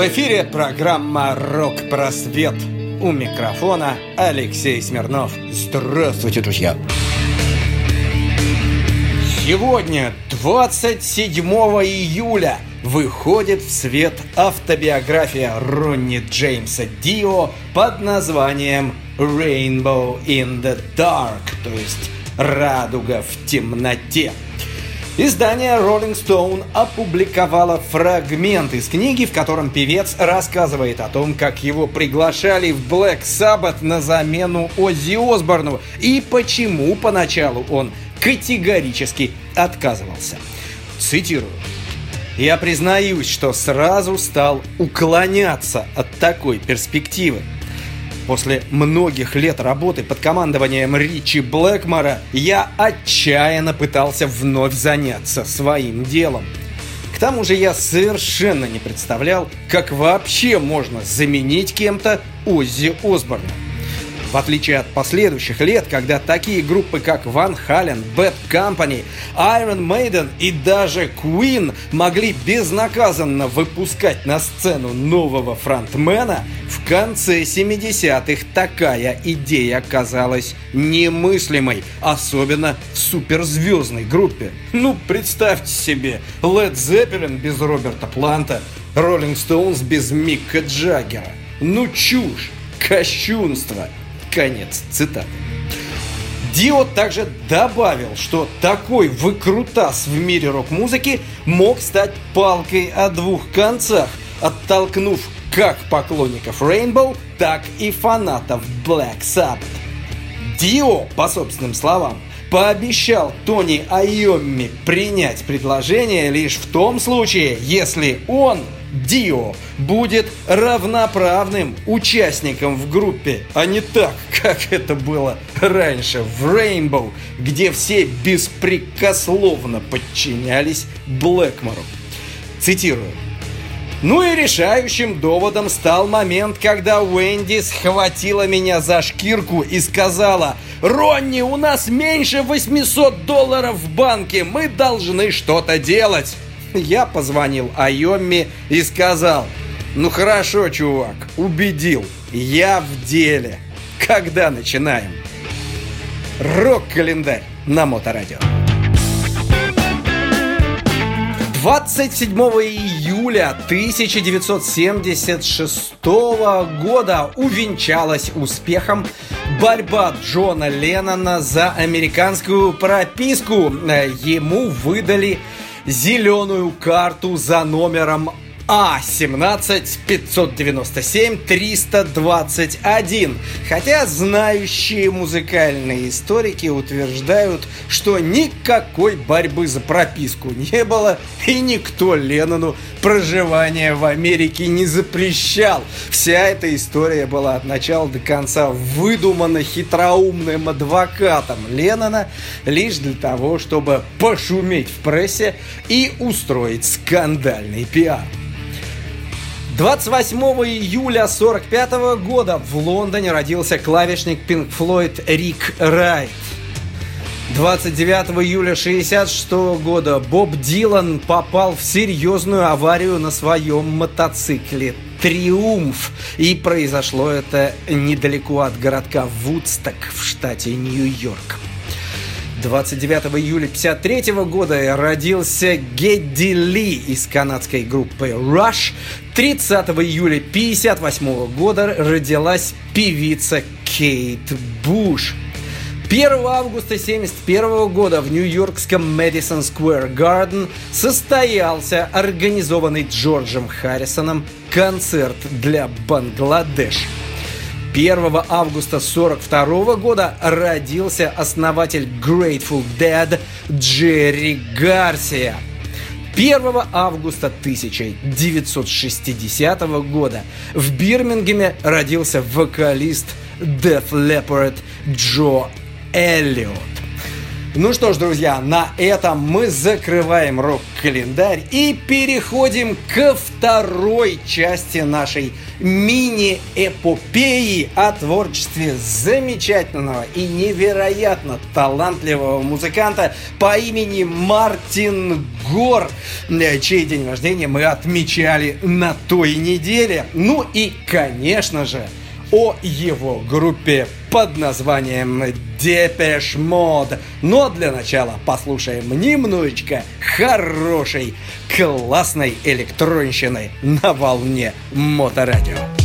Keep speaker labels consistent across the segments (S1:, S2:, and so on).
S1: В эфире программа «Рок-просвет». У микрофона Алексей Смирнов. Здравствуйте, друзья! Сегодня, 27 июля, выходит в свет автобиография Ронни Джеймса Дио под названием «Rainbow in the Dark», то есть «Радуга в темноте». Издание Rolling Stone опубликовало фрагмент из книги, в котором певец рассказывает о том, как его приглашали в Black Sabbath на замену Оззи Осборну и почему поначалу он категорически отказывался. Цитирую. «Я признаюсь, что сразу стал уклоняться от такой перспективы. После многих лет работы под командованием Ричи Блэкмора я отчаянно пытался вновь заняться своим делом. К тому же я совершенно не представлял, как вообще можно заменить кем-то Оззи Осборна. В отличие от последующих лет, когда такие группы, как Van Halen, Bad Company, Iron Maiden и даже Queen могли безнаказанно выпускать на сцену нового фронтмена, в конце 70-х такая идея казалась немыслимой, особенно в суперзвездной группе. Ну, представьте себе, Led Zeppelin без Роберта Планта, Rolling Stones без Мика Джаггера. Ну, чушь, кощунство – Конец цитаты. Дио также добавил, что такой выкрутас в мире рок-музыки мог стать палкой о двух концах, оттолкнув как поклонников Rainbow, так и фанатов Black Sabbath. Дио, по собственным словам, пообещал Тони Айомми принять предложение лишь в том случае, если он Дио будет равноправным участником в группе, а не так, как это было раньше в Rainbow, где все беспрекословно подчинялись Блэкмору. Цитирую. Ну и решающим доводом стал момент, когда Уэнди схватила меня за шкирку и сказала «Ронни, у нас меньше 800 долларов в банке, мы должны что-то делать!» Я позвонил Айоми и сказал, ну хорошо, чувак, убедил, я в деле. Когда начинаем? Рок-календарь на Моторадио. 27 июля 1976 года увенчалась успехом борьба Джона Леннона за американскую прописку. Ему выдали зеленую карту за номером а17 597 321. Хотя знающие музыкальные историки утверждают, что никакой борьбы за прописку не было, и никто Леннону проживание в Америке не запрещал. Вся эта история была от начала до конца выдумана хитроумным адвокатом Леннона лишь для того, чтобы пошуметь в прессе и устроить скандальный пиар. 28 июля 1945 года в Лондоне родился клавишник Pink Floyd Рик Райт. 29 июля 1966 года Боб Дилан попал в серьезную аварию на своем мотоцикле «Триумф». И произошло это недалеко от городка Вудсток в штате Нью-Йорк. 29 июля 1953 года родился Гедди Ли из канадской группы Rush. 30 июля 1958 года родилась певица Кейт Буш. 1 августа 1971 года в нью-йоркском Мэдисон Сквер Гарден состоялся организованный Джорджем Харрисоном концерт для Бангладеш. 1 августа 1942 года родился основатель Grateful Dead Джерри Гарсия. 1 августа 1960 года в Бирмингеме родился вокалист Def Leppard Джо Эллиот. Ну что ж, друзья, на этом мы закрываем рок-календарь и переходим ко второй части нашей мини-эпопеи о творчестве замечательного и невероятно талантливого музыканта по имени Мартин Гор, э, чей день рождения мы отмечали на той неделе. Ну и, конечно же, о его группе под названием Depeche Mode. Но для начала послушаем немножечко хорошей, классной электронщины на волне Моторадио.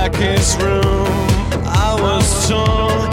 S1: darkest room. I was torn.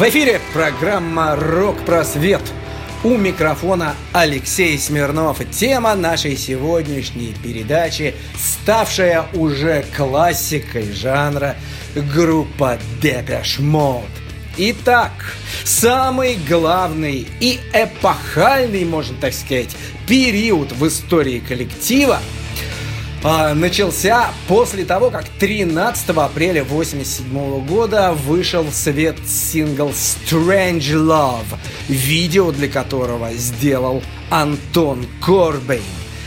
S1: В эфире программа «Рок-просвет». У микрофона Алексей Смирнов. Тема нашей сегодняшней передачи, ставшая уже классикой жанра, группа Depeche Mode. Итак, самый главный и эпохальный, можно так сказать, период в истории коллектива – а, начался после того, как 13 апреля 1987 года вышел в свет сингл Strange Love, видео для которого сделал Антон Корбейн.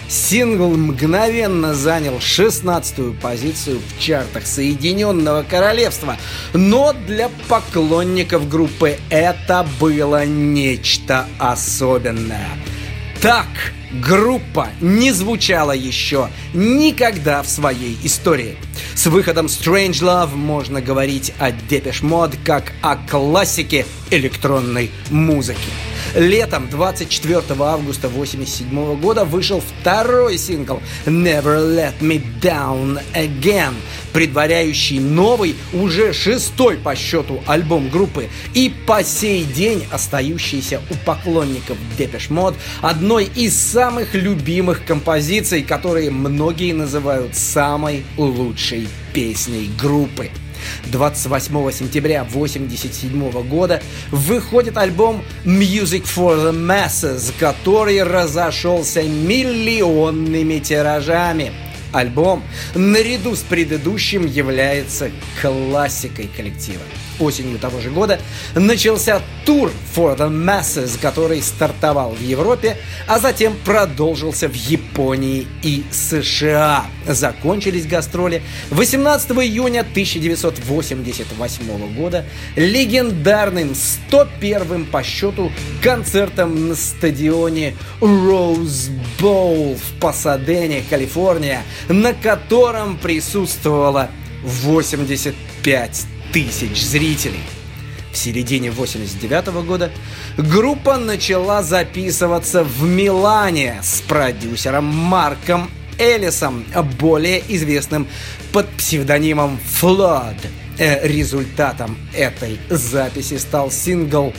S1: Сингл мгновенно занял 16-ю позицию в чартах Соединенного Королевства, но для поклонников группы это было нечто особенное – Так группа не звучала еще никогда в своей истории. С выходом Strange Love можно говорить о Depeche Mode как о классике электронной музыки. Летом 24 августа 1987 года вышел второй сингл Never Let Me Down Again, предваряющий новый, уже шестой по счету альбом группы и по сей день остающийся у поклонников Depeche Mode одной из самых любимых композиций, которые многие называют самой лучшей песней группы. 28 сентября 1987 года выходит альбом Music for the Masses, который разошелся миллионными тиражами. Альбом наряду с предыдущим является классикой коллектива осенью того же года начался тур For the Masses, который стартовал в Европе, а затем продолжился в Японии и США. Закончились гастроли 18 июня 1988 года легендарным 101 по счету концертом на стадионе Rose Bowl в Пасадене, Калифорния, на котором присутствовало 85 тысяч зрителей. В середине 89 года группа начала записываться в Милане с продюсером Марком Элисом, более известным под псевдонимом Flood. Э, результатом этой записи стал сингл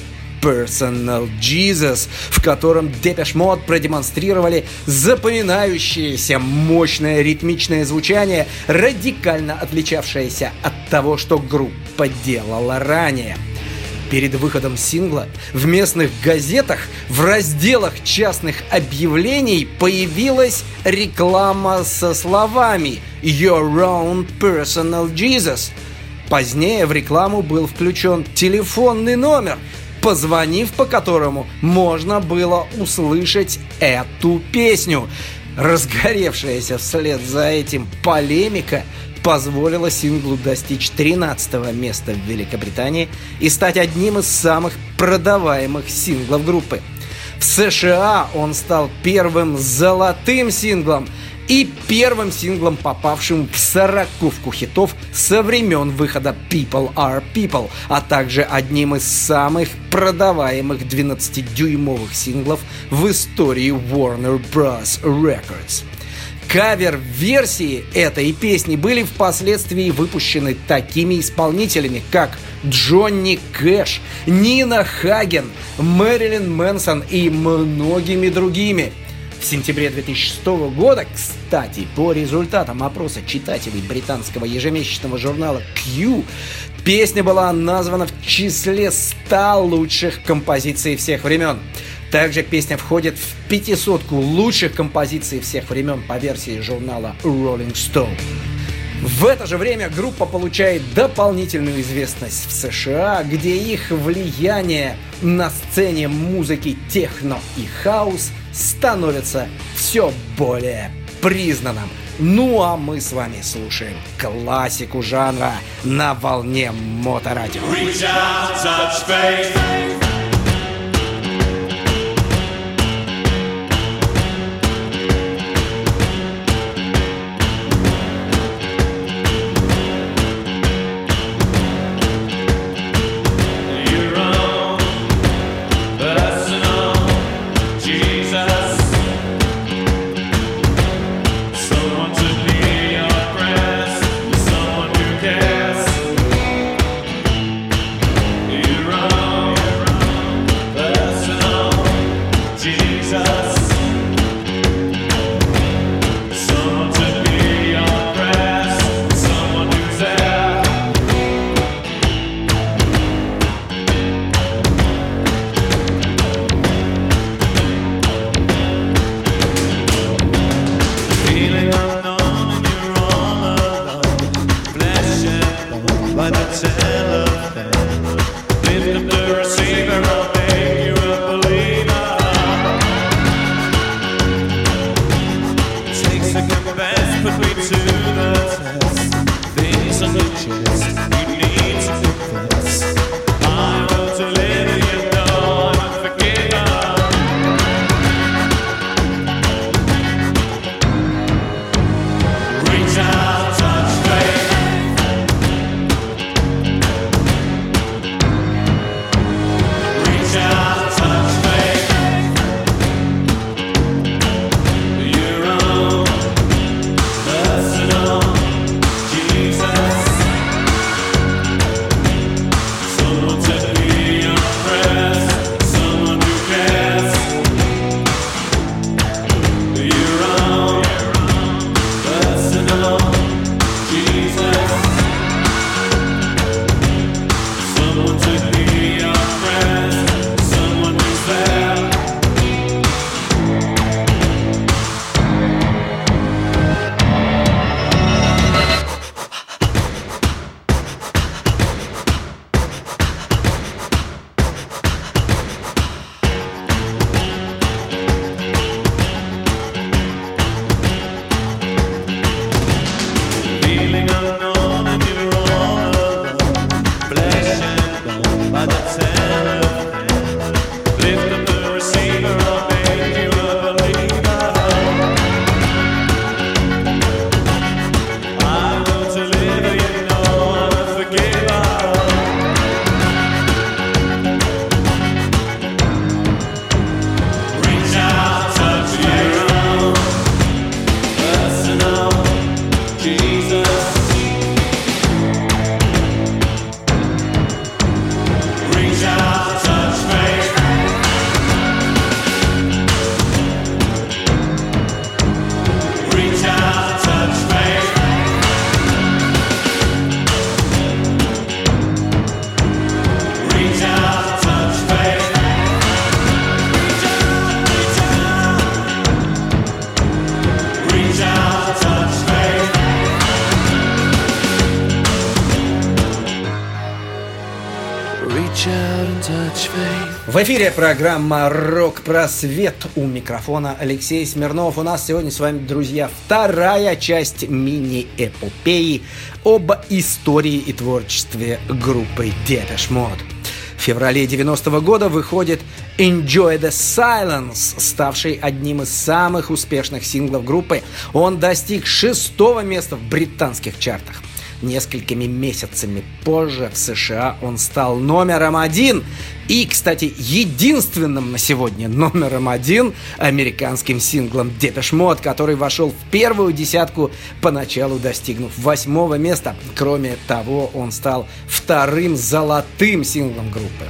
S1: Personal Jesus, в котором Depeche Mode продемонстрировали запоминающееся мощное ритмичное звучание, радикально отличавшееся от того, что группа делала ранее. Перед выходом сингла в местных газетах в разделах частных объявлений появилась реклама со словами «Your own personal Jesus». Позднее в рекламу был включен телефонный номер, позвонив по которому можно было услышать эту песню. Разгоревшаяся вслед за этим полемика позволила синглу достичь 13 места в Великобритании и стать одним из самых продаваемых синглов группы. В США он стал первым золотым синглом – и первым синглом, попавшим в сороковку хитов со времен выхода People Are People, а также одним из самых продаваемых 12-дюймовых синглов в истории Warner Bros. Records. Кавер-версии этой песни были впоследствии выпущены такими исполнителями, как Джонни Кэш, Нина Хаген, Мэрилин Мэнсон и многими другими – в сентябре 2006 года, кстати, по результатам опроса читателей британского ежемесячного журнала Q, песня была названа в числе 100 лучших композиций всех времен. Также песня входит в пятисотку лучших композиций всех времен по версии журнала Rolling Stone. В это же время группа получает дополнительную известность в США, где их влияние на сцене музыки техно и хаус становится все более признанным. Ну а мы с вами слушаем классику жанра на волне моторадио. Reach out, touch В эфире программа «Рок-просвет». У микрофона Алексей Смирнов. У нас сегодня с вами, друзья, вторая часть мини-эпопеи об истории и творчестве группы Depeche Mode. В феврале 90 -го года выходит Enjoy the Silence, ставший одним из самых успешных синглов группы. Он достиг шестого места в британских чартах – Несколькими месяцами позже в США он стал номером один и, кстати, единственным на сегодня номером один американским синглом Depeche Mode, который вошел в первую десятку, поначалу достигнув восьмого места. Кроме того, он стал вторым золотым синглом группы.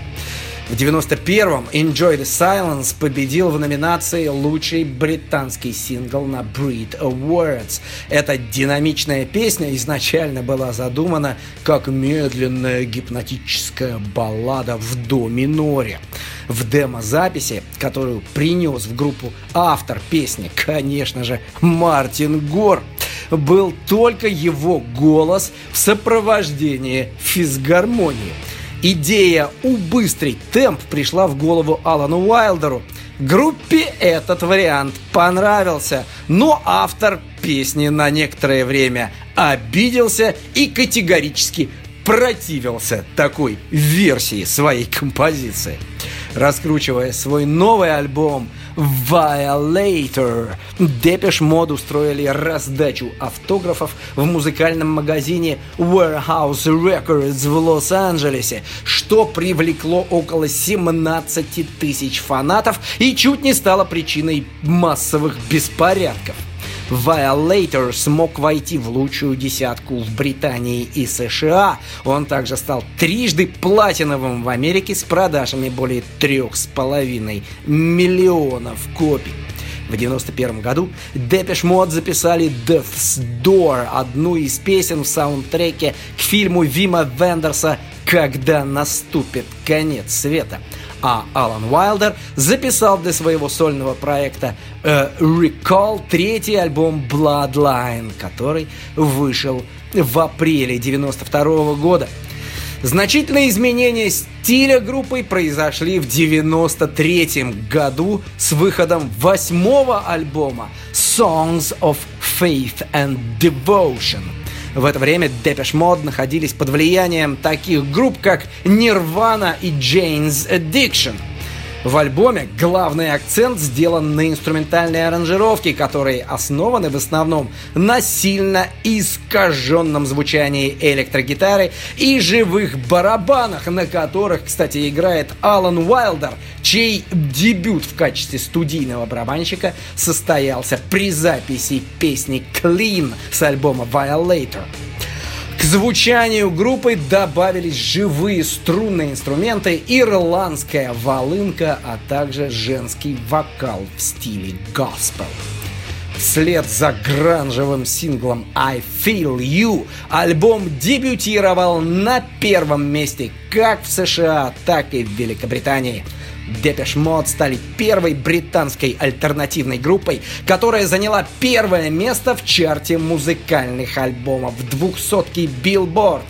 S1: В 91-м Enjoy the Silence победил в номинации «Лучший британский сингл» на Brit Awards. Эта динамичная песня изначально была задумана как медленная гипнотическая баллада в до миноре. В демо-записи, которую принес в группу автор песни, конечно же, Мартин Гор, был только его голос в сопровождении физгармонии – Идея убыстрить темп пришла в голову Алану Уайлдеру. Группе этот вариант понравился, но автор песни на некоторое время обиделся и категорически противился такой версии своей композиции. Раскручивая свой новый альбом Violator, Depeche Mode устроили раздачу автографов в музыкальном магазине Wherehouse Records в Лос-Анджелесе, что привлекло около 17 тысяч фанатов и чуть не стало причиной массовых беспорядков – Violator смог войти в лучшую десятку в Британии и США. Он также стал трижды платиновым в Америке с продажами более трех с половиной миллионов копий. В 91 году Depeche Mode записали Death's Door, одну из песен в саундтреке к фильму Вима Вендерса «Когда наступит конец света» а Алан Уайлдер записал для своего сольного проекта э, Recall третий альбом Bloodline, который вышел в апреле 92 года. Значительные изменения стиля группы произошли в 93 году с выходом восьмого альбома Songs of Faith and Devotion – в это время Depeche Mode находились под влиянием таких групп, как Nirvana и Jane's Addiction – в альбоме главный акцент сделан на инструментальные аранжировки, которые основаны в основном на сильно искаженном звучании электрогитары и живых барабанах, на которых, кстати, играет Алан Уайлдер, чей дебют в качестве студийного барабанщика состоялся при записи песни Clean с альбома Violator. К звучанию группы добавились живые струнные инструменты, ирландская волынка, а также женский вокал в стиле госпел. Вслед за гранжевым синглом I Feel You альбом дебютировал на первом месте как в США, так и в Великобритании – Depeche Mode стали первой британской альтернативной группой, которая заняла первое место в чарте музыкальных альбомов в 200 Billboard.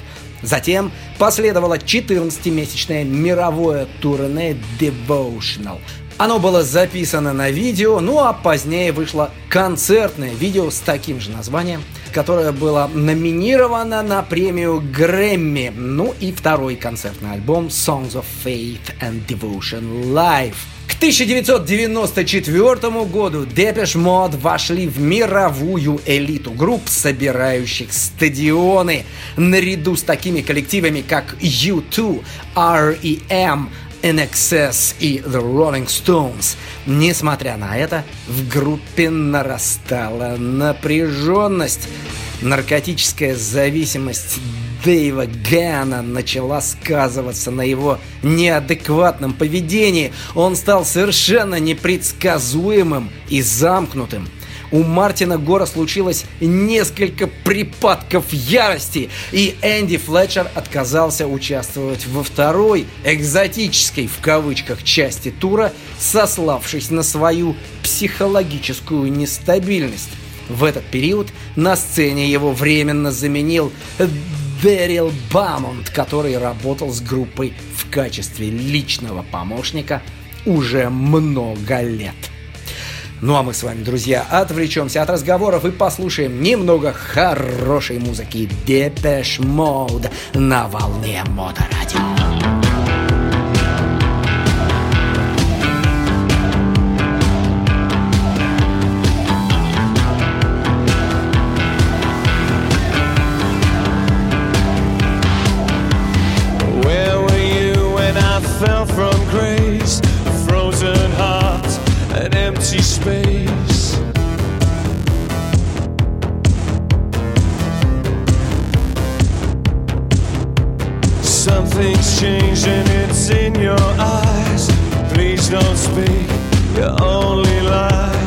S1: Затем последовало 14-месячное мировое турне Devotional. Оно было записано на видео, ну а позднее вышло концертное видео с таким же названием – которое было номинировано на премию Грэмми. Ну и второй концертный альбом Songs of Faith and Devotion Live. К 1994 году Depeche Mode вошли в мировую элиту групп, собирающих стадионы, наряду с такими коллективами, как U2, R.E.M., NXS и The Rolling Stones. Несмотря на это, в группе нарастала напряженность. Наркотическая зависимость Дэйва Гэна начала сказываться на его неадекватном поведении. Он стал совершенно непредсказуемым и замкнутым у Мартина Гора случилось несколько припадков ярости, и Энди Флетчер отказался участвовать во второй экзотической в кавычках части тура, сославшись на свою психологическую нестабильность. В этот период на сцене его временно заменил
S2: Дэрил Бамонт, который работал с группой в качестве личного помощника уже много лет. Ну а мы с вами, друзья, отвлечемся от разговоров и послушаем немного хорошей музыки. Depeche Mode на волне Моторадио. empty space. Something's changing, it's in your eyes. Please don't speak, you only lie.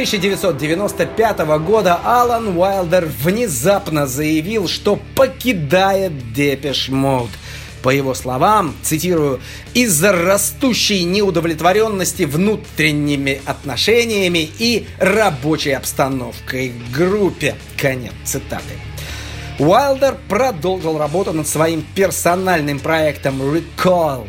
S2: 1995 года Алан Уайлдер внезапно заявил, что покидает Depeche Mode. По его словам, цитирую, «из-за растущей неудовлетворенности внутренними отношениями и рабочей обстановкой в группе». Конец цитаты. Уайлдер продолжил работу над своим персональным проектом Recoil,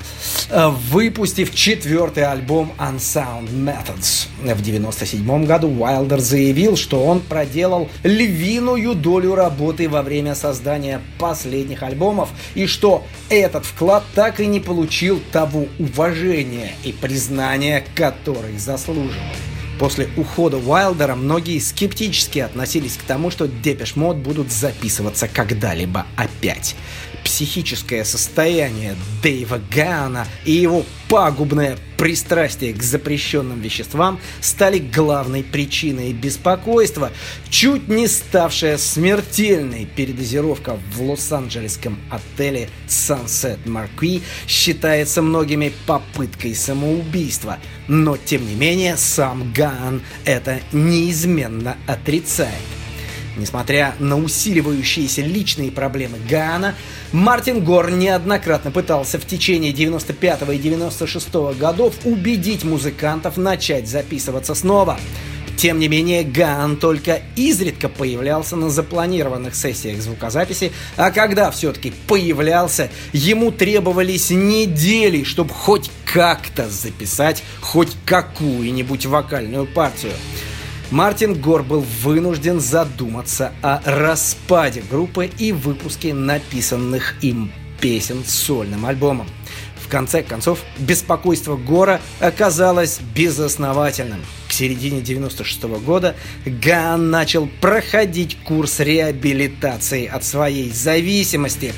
S2: э, выпустив четвертый альбом Unsound Methods. В 1997 году Уайлдер заявил, что он проделал львиную долю работы во время создания последних альбомов и что этот вклад так и не получил того уважения и признания, который заслуживал. После ухода Уайлдера многие скептически относились к тому, что Depeche Mode будут записываться когда-либо опять.
S1: Психическое состояние Дэйва Гана и его пагубное пристрастие к запрещенным веществам стали главной причиной беспокойства, чуть не ставшая смертельной передозировка в лос-анджелесском отеле Sunset Marquis считается многими попыткой самоубийства, но тем не менее сам Ган это неизменно отрицает. Несмотря на усиливающиеся личные проблемы Гана, Мартин Гор неоднократно пытался в течение 95 и 96 годов убедить музыкантов начать записываться снова. Тем не менее, Ган только изредка появлялся на запланированных сессиях звукозаписи, а когда все-таки появлялся, ему требовались недели, чтобы хоть как-то записать хоть какую-нибудь вокальную партию. Мартин Гор был вынужден задуматься о распаде группы и выпуске написанных им песен с сольным альбомом. В конце концов, беспокойство Гора оказалось безосновательным. К середине 96 -го года Ган начал проходить курс реабилитации от своей зависимости.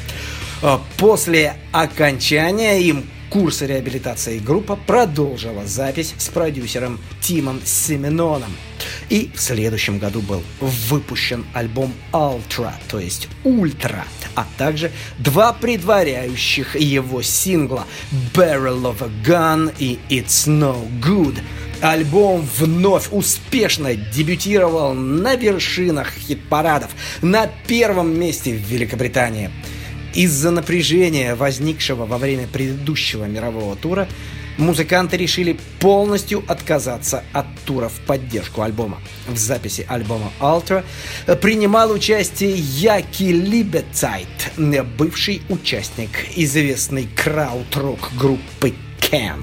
S1: А после окончания им курса реабилитации группа продолжила запись с продюсером Тимом Семеноном. И в следующем году был выпущен альбом Ultra, то есть Ультра, а также два предваряющих его сингла Barrel of a Gun и It's No Good. Альбом вновь успешно дебютировал на вершинах хит-парадов на первом месте в Великобритании – из-за напряжения, возникшего во время предыдущего мирового тура, музыканты решили полностью отказаться от тура в поддержку альбома. В записи альбома Ultra принимал участие Яки Либецайт, бывший участник известной крауд-рок группы Can.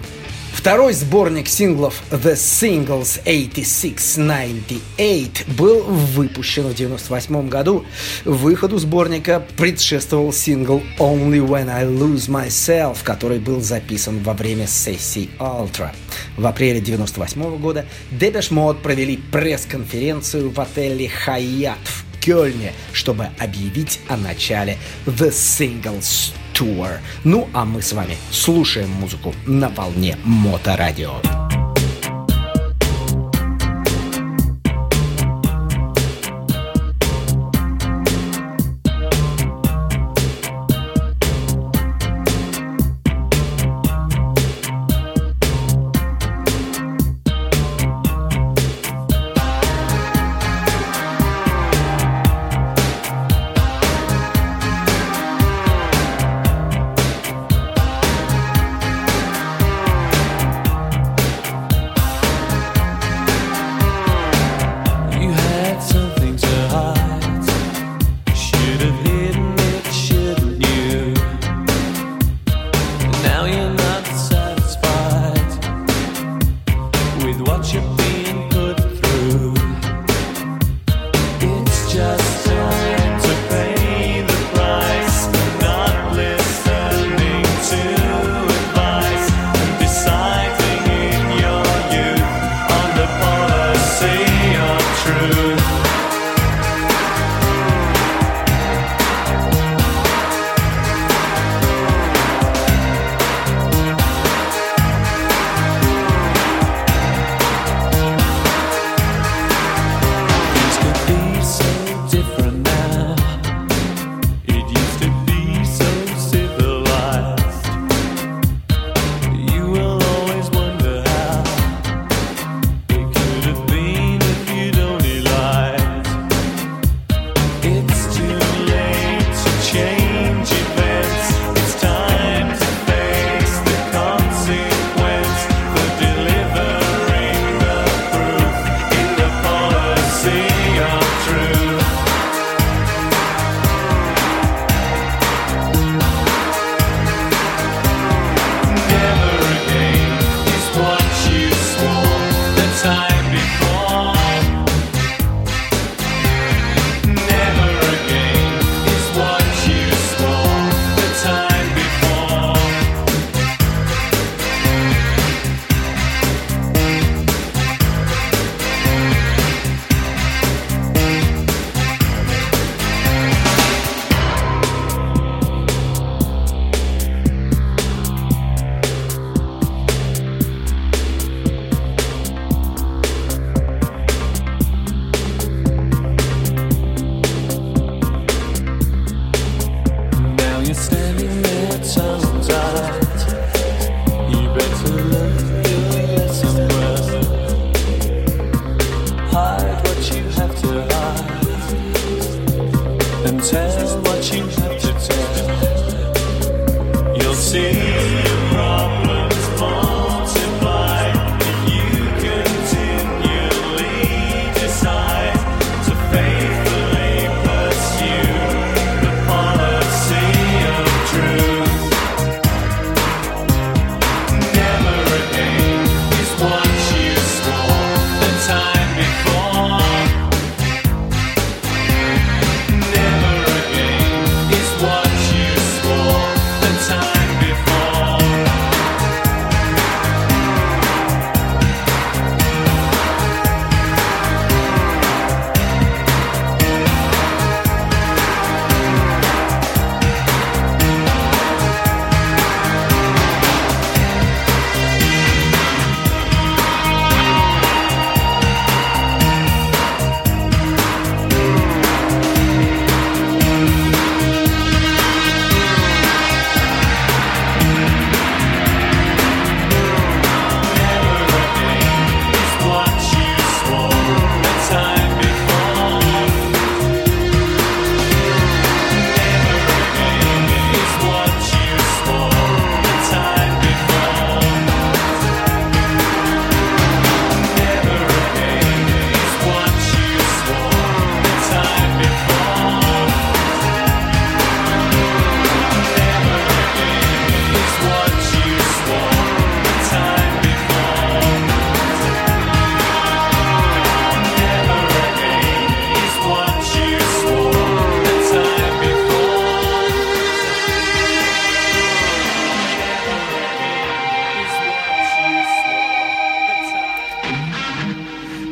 S1: Второй сборник синглов The Singles 86-98 был выпущен в 1998 году. Выходу сборника предшествовал сингл Only When I Lose Myself, который был записан во время сессии Ultra. В апреле 1998 года Depeche Mode провели пресс-конференцию в отеле Hyatt в Кёльне, чтобы объявить о начале The Singles Tour. Ну, а мы с вами слушаем музыку на волне Моторадио.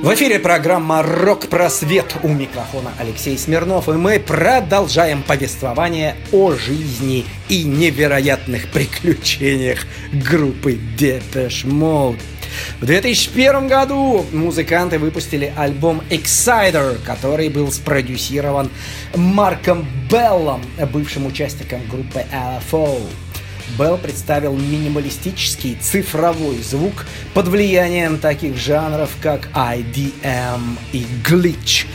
S1: В эфире программа «Рок-просвет» у микрофона Алексей Смирнов, и мы продолжаем повествование о жизни и невероятных приключениях группы Depeche Mode. В 2001 году музыканты выпустили альбом Exciter, который был спродюсирован Марком Беллом, бывшим участником группы LFO. Белл представил минималистический цифровой звук под влиянием таких жанров, как IDM и Glitch,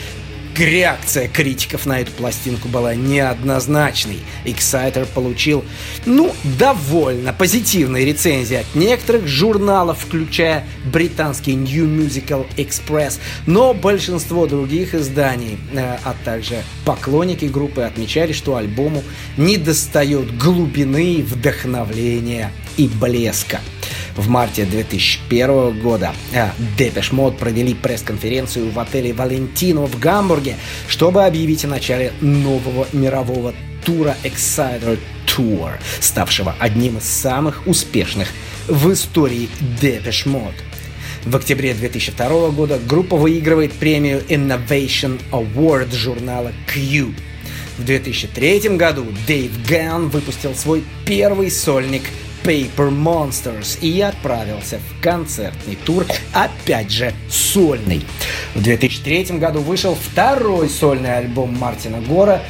S1: Реакция критиков на эту пластинку была неоднозначной. Exciter получил, ну, довольно позитивные рецензии от некоторых журналов, включая британский New Musical Express, но большинство других изданий, э, а также поклонники группы отмечали, что альбому не достает глубины, вдохновления и блеска. В марте 2001 года Depeche Mode провели пресс-конференцию в отеле «Валентино» в Гамбурге, чтобы объявить о начале нового мирового тура Exciter Tour, ставшего одним из самых успешных в истории Depeche Mode. В октябре 2002 года группа выигрывает премию Innovation Award журнала Q. В 2003 году Дэйв Ганн выпустил свой первый сольник – Paper Monsters и отправился в концертный тур, опять же сольный. В 2003 году вышел второй сольный альбом Мартина Гора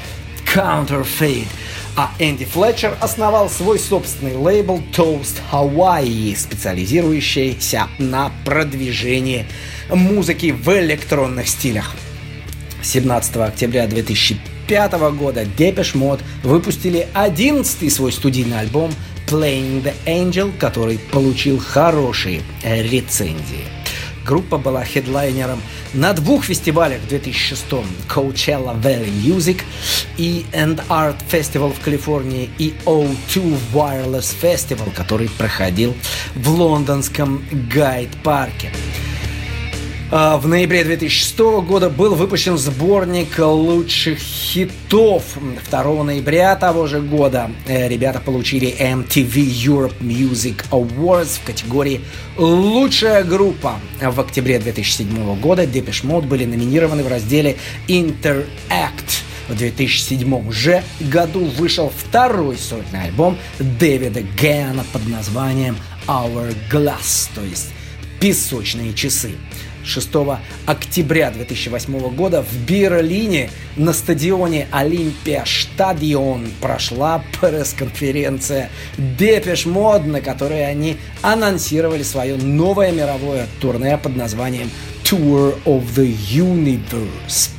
S1: Counterfeit, а Энди Флетчер основал свой собственный лейбл Toast Hawaii, специализирующийся на продвижении музыки в электронных стилях. 17 октября 2005 года Depeche Mode выпустили 11 свой студийный альбом Playing the Angel, который получил хорошие рецензии. Группа была хедлайнером на двух фестивалях в 2006 Coachella Valley Music и And Art Festival в Калифорнии и O2 Wireless Festival, который проходил в лондонском Гайд-парке. В ноябре 2006 года был выпущен сборник лучших хитов. 2 ноября того же года э, ребята получили MTV Europe Music Awards в категории «Лучшая группа». В октябре 2007 года Depeche Mode были номинированы в разделе Interact. В 2007 же году вышел второй сольный альбом Дэвида Гэна под названием Hourglass, то есть «Песочные часы». 6 октября 2008 года в Берлине на стадионе Olympiastadion прошла пресс-конференция Depeche Mode, на которой они анонсировали свое новое мировое турне под названием Tour of the Universe.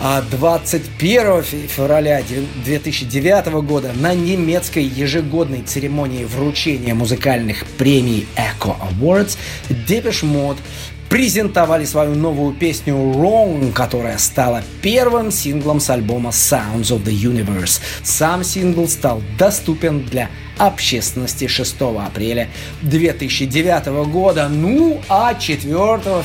S2: 21 а февраля 2009 года на немецкой ежегодной церемонии вручения музыкальных премий Echo Awards Depeche Mode презентовали свою новую песню Wrong, которая стала первым синглом с альбома Sounds of the Universe. Сам сингл стал доступен для общественности 6 апреля 2009 года. Ну а 4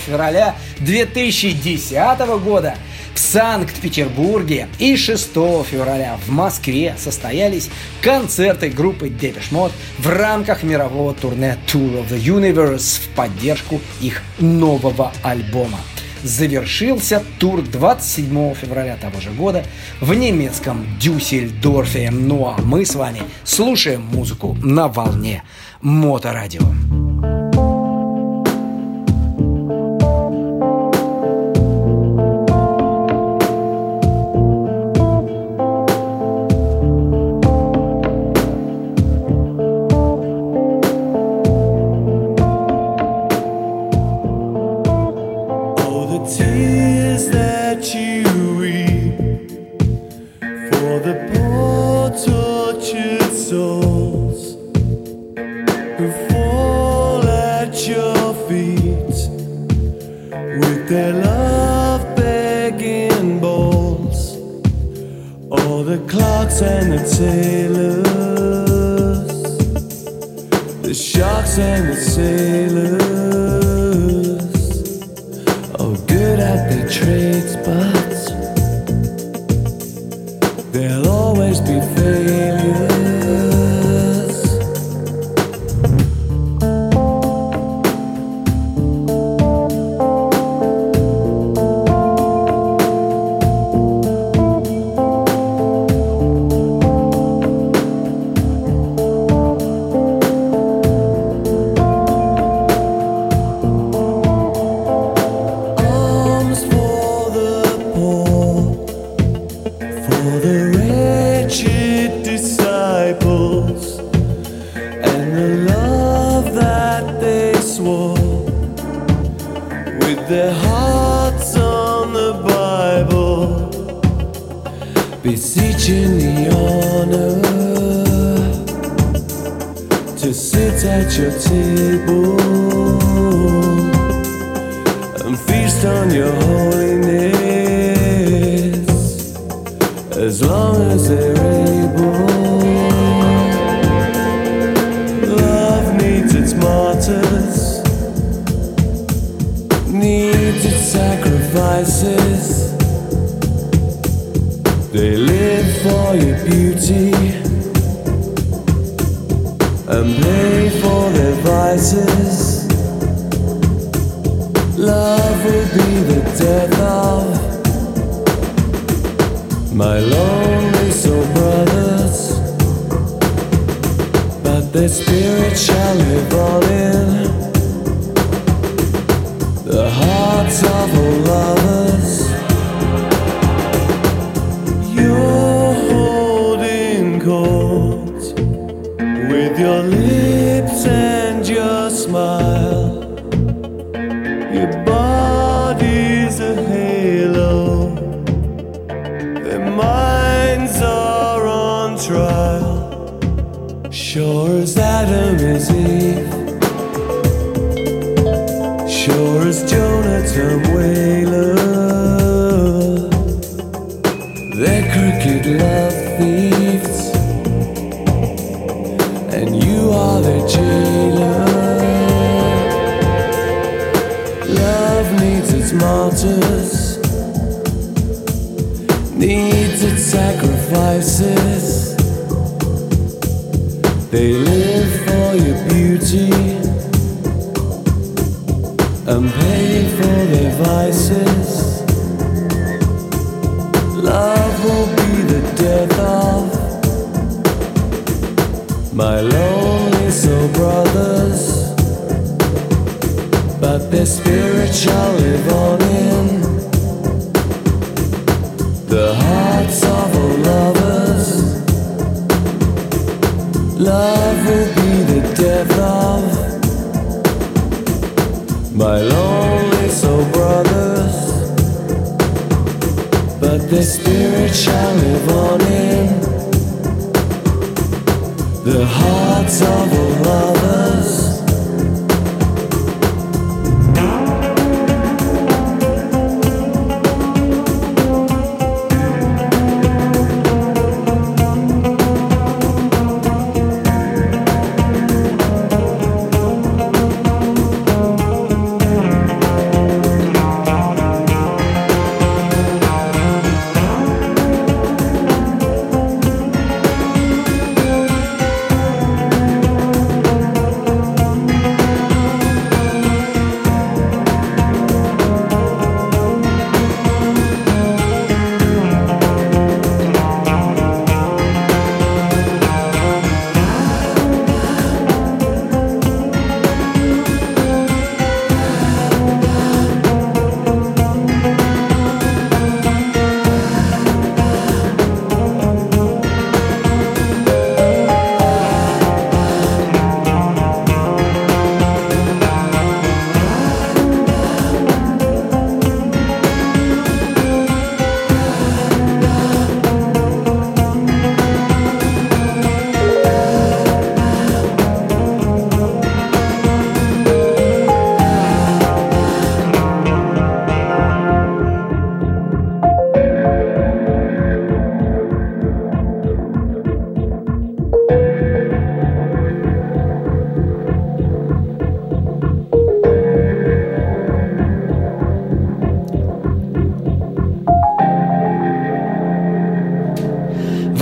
S2: февраля 2010 года в Санкт-Петербурге и 6 февраля в Москве состоялись концерты группы Depeche Mode в рамках мирового турне Tour of the Universe в поддержку их нового альбома. Завершился тур 27 февраля того же года в немецком Дюссельдорфе. Ну а мы с вами слушаем музыку на волне Моторадио. their with their hearts on the Bible, beseeching the honor to sit at your table and feast on your holiness. As long as there Devices. Love will be the death of my lonely soul brothers. But their spirit shall live on in the hearts of all lovers. wasted sacrifices. They live for your beauty and pay for their vices. Love will be the death of my lonely soul brothers, but their spirit shall live on in the heart. Sorrow lovers. Love will be the death of my lonely soul, brothers. But the spirit shall live on in the hearts of our lovers.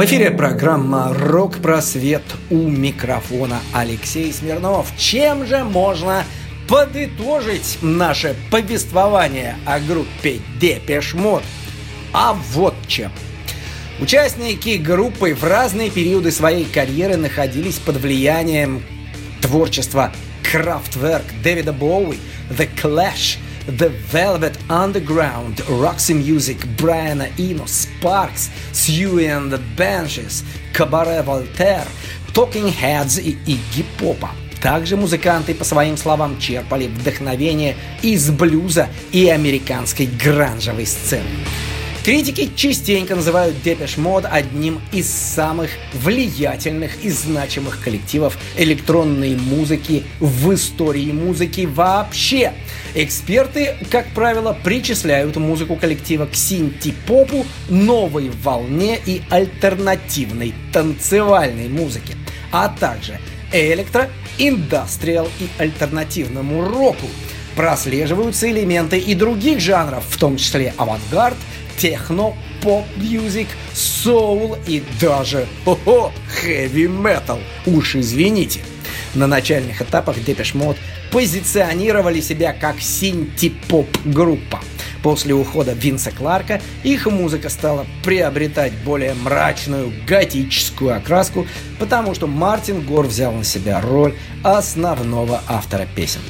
S1: В эфире программа «Рок-просвет» у микрофона Алексей Смирнов. Чем же можно подытожить наше повествование о группе Depeche Mode? А вот чем. Участники группы в разные периоды своей карьеры находились под влиянием творчества Kraftwerk, Дэвида Боуи, The Clash, The Velvet Underground, Roxy Music, Брайана Ино, Sparks, Siouxsie and the Banshees, Cabaret Voltaire, Talking Heads и Iggy Попа. Также музыканты, по своим словам, черпали вдохновение из блюза и американской гранжевой сцены. Критики частенько называют Depeche Mode одним из самых влиятельных и значимых коллективов электронной музыки в истории музыки вообще. Эксперты, как правило, причисляют музыку коллектива к синти-попу, новой волне и альтернативной танцевальной музыке, а также электро, индастриал и альтернативному року. Прослеживаются элементы и других жанров, в том числе авангард, техно, pop-music, соул и даже хо-хо, хэви-метал. Уж извините. На начальных этапах Depeche Mode позиционировали себя как синти-поп-группа. После ухода Винса Кларка их музыка стала приобретать более мрачную готическую окраску, потому что Мартин Гор взял на себя роль основного автора песен.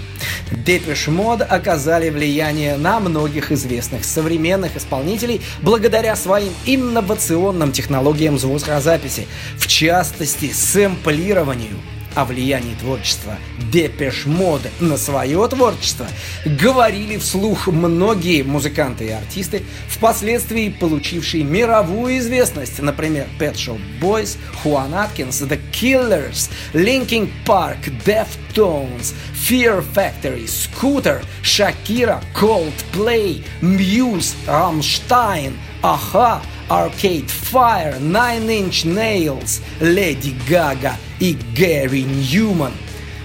S1: Depeche Mode оказали влияние на многих известных современных исполнителей благодаря своим инновационным технологиям звукозаписи, в частности сэмплированию – о влиянии творчества Depeche Mode на свое творчество говорили вслух многие музыканты и артисты, впоследствии получившие мировую известность, например, Pet Shop Boys, Juan Atkins, The Killers, Linkin Park, Deftones, Fear Factory, Scooter, Shakira, Coldplay, Muse, Rammstein, A-ha, Arcade Fire, Nine Inch Nails, Lady Gaga и Гэри Ньюман.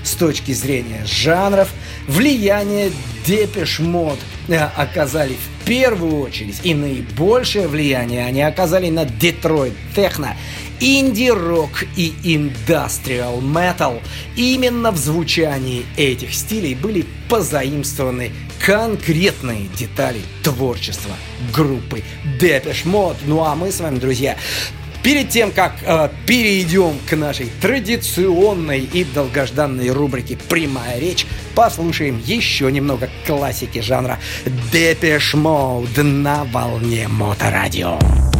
S1: С точки зрения жанров, влияние Depeche Mode э, оказали в первую очередь и наибольшее влияние они оказали на Детройт Техно инди-рок и индастриал метал. Именно в звучании этих стилей были позаимствованы конкретные детали творчества группы Depeche Mode. Ну а мы с вами, друзья, Перед тем, как э, перейдем к нашей традиционной и долгожданной рубрике «Прямая речь», послушаем еще немного классики жанра Depeche Mode на волне Моторадио. радио.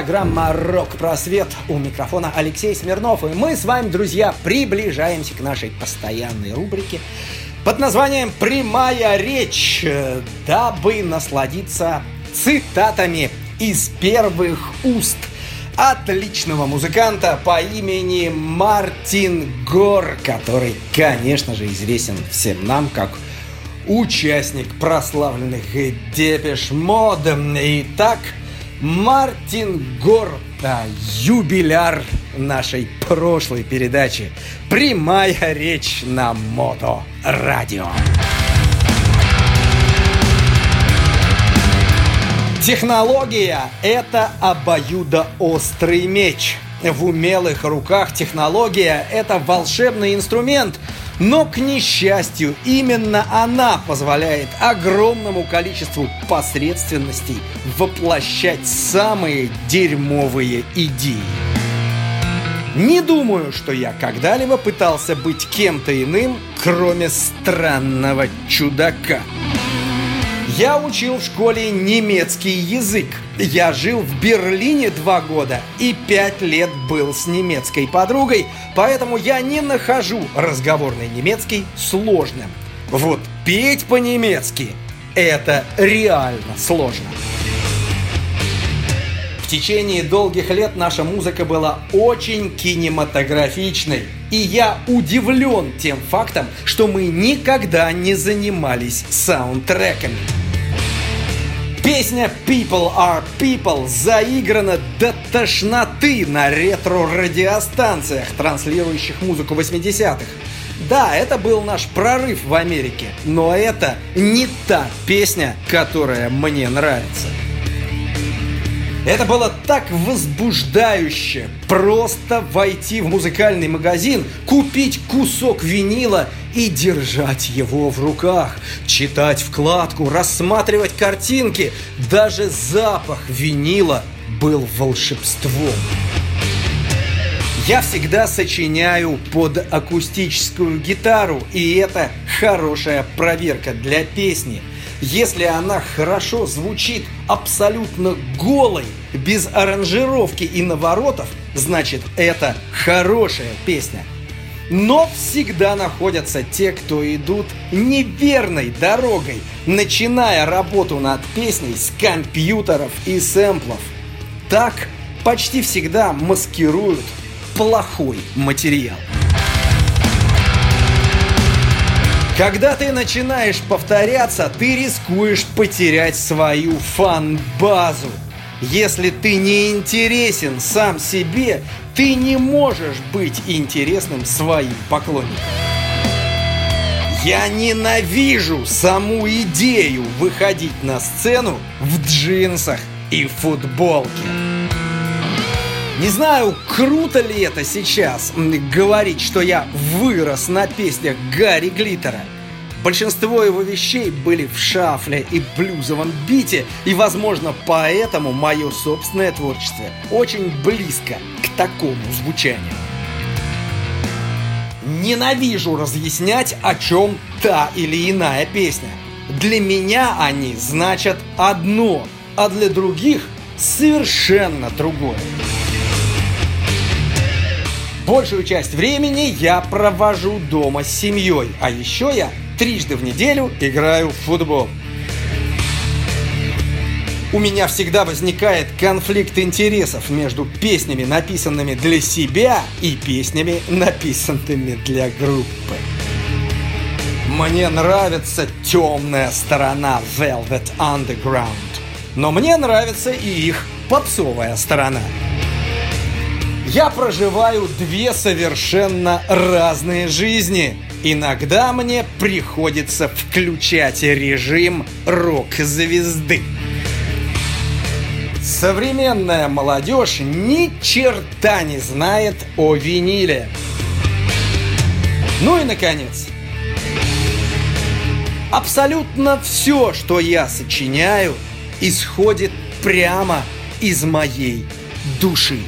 S1: Программа «Рок-просвет». У микрофона Алексей Смирнов. И мы с вами, друзья, приближаемся к нашей постоянной рубрике под названием «Прямая речь», дабы насладиться цитатами из первых уст отличного музыканта по имени Мартин Гор, который, конечно же, известен всем нам как участник прославленных Depeche Mode. Итак, Мартин Гор, да, юбиляр нашей прошлой передачи. Прямая речь на Мото Радио. Технология – это обоюдоострый меч. В умелых руках технология – это волшебный инструмент – но, к несчастью, именно она позволяет огромному количеству посредственностей воплощать самые дерьмовые идеи. Не думаю, что я когда-либо пытался быть кем-то иным, кроме странного чудака. Я учил в школе немецкий язык. Я жил в Берлине два года и пять лет был с немецкой подругой, поэтому я не нахожу разговорный немецкий сложным. Вот петь по-немецки – это реально сложно. В течение долгих лет наша музыка была очень кинематографичной. И я удивлен тем фактом, что мы никогда не занимались саундтреками. Песня People Are People заиграна до тошноты на ретро-радиостанциях, транслирующих музыку 80-х. Да, это был наш прорыв в Америке, но это не та песня, которая мне нравится. Это было так возбуждающе. Просто войти в музыкальный магазин, купить кусок винила и держать его в руках. Читать вкладку, рассматривать картинки. Даже запах винила был волшебством. Я всегда сочиняю под акустическую гитару, и это хорошая проверка для песни – если она хорошо звучит абсолютно голой, без аранжировки и наворотов, значит это хорошая песня. Но всегда находятся те, кто идут неверной дорогой, начиная работу над песней с компьютеров и сэмплов. Так почти всегда маскируют плохой материал. Когда ты начинаешь повторяться, ты рискуешь потерять свою фан-базу. Если ты не интересен сам себе, ты не можешь быть интересным своим поклонникам. Я ненавижу саму идею выходить на сцену в джинсах и футболке. Не знаю, круто ли это сейчас говорить, что я вырос на песнях Гарри Глиттера. Большинство его вещей были в шафле и блюзовом бите, и, возможно, поэтому мое собственное творчество очень близко к такому звучанию. Ненавижу разъяснять, о чем та или иная песня. Для меня они значат одно, а для других совершенно другое. Большую часть времени я провожу дома с семьей, а еще я трижды в неделю играю в футбол. У меня всегда возникает конфликт интересов между песнями, написанными для себя, и песнями, написанными для группы. Мне нравится темная сторона Velvet Underground, но мне нравится и их попсовая сторона. Я проживаю две совершенно разные жизни. Иногда мне приходится включать режим рок-звезды. Современная молодежь ни черта не знает о виниле. Ну и наконец. Абсолютно все, что я сочиняю, исходит прямо из моей души.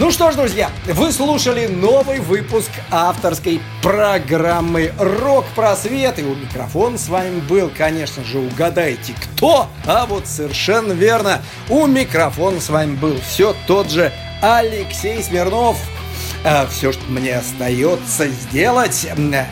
S1: Ну что ж, друзья, вы слушали новый выпуск авторской программы «Рок-просвет». И у микрофона с вами был, конечно же, угадайте, кто? А вот совершенно верно, у микрофона с вами был все тот же Алексей Смирнов, все, что мне остается сделать,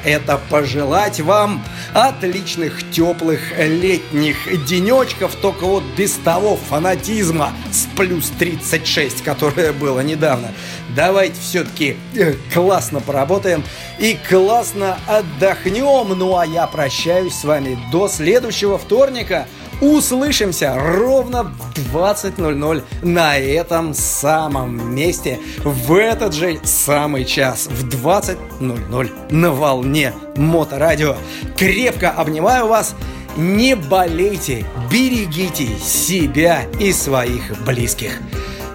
S1: это пожелать вам отличных теплых летних денечков, только вот без того фанатизма с плюс 36, которое было недавно. Давайте все-таки э, классно поработаем и классно отдохнем. Ну а я прощаюсь с вами до следующего вторника. Услышимся ровно в 20.00 на этом самом месте в этот же самый час в 20.00 на волне Моторадио. Крепко обнимаю вас. Не болейте, берегите себя и своих близких.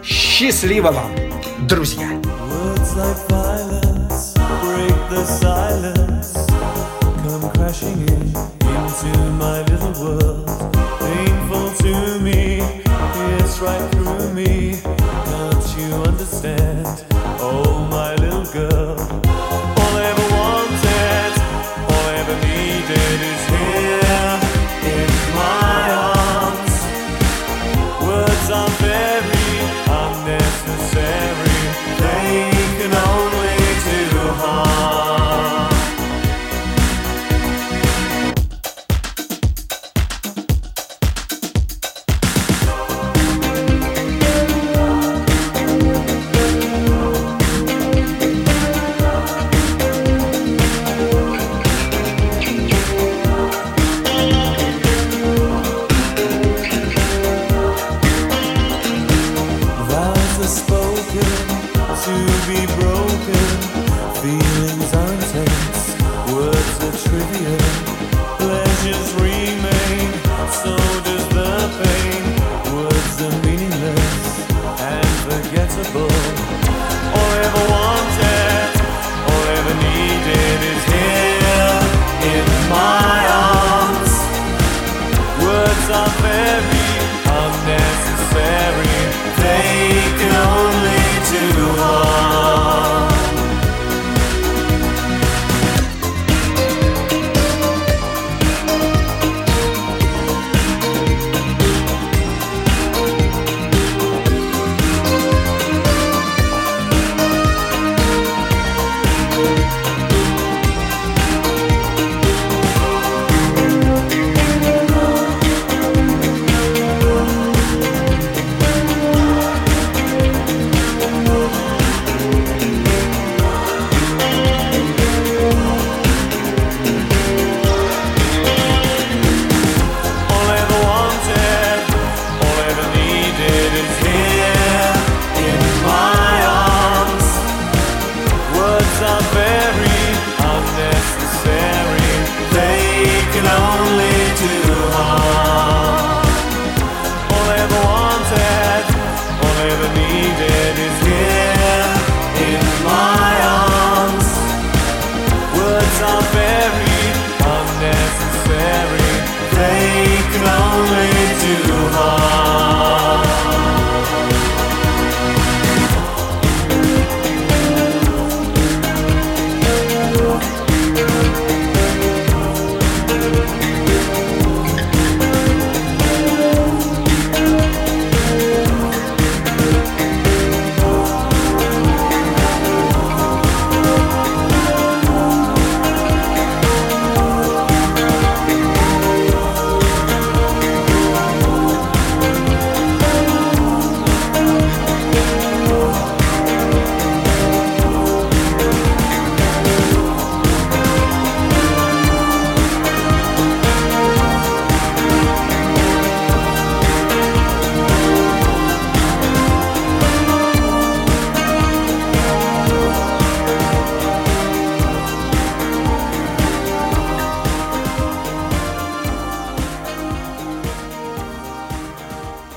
S1: Счастливо вам, друзья! Into my little world. To me, it's right through me. Can't you understand?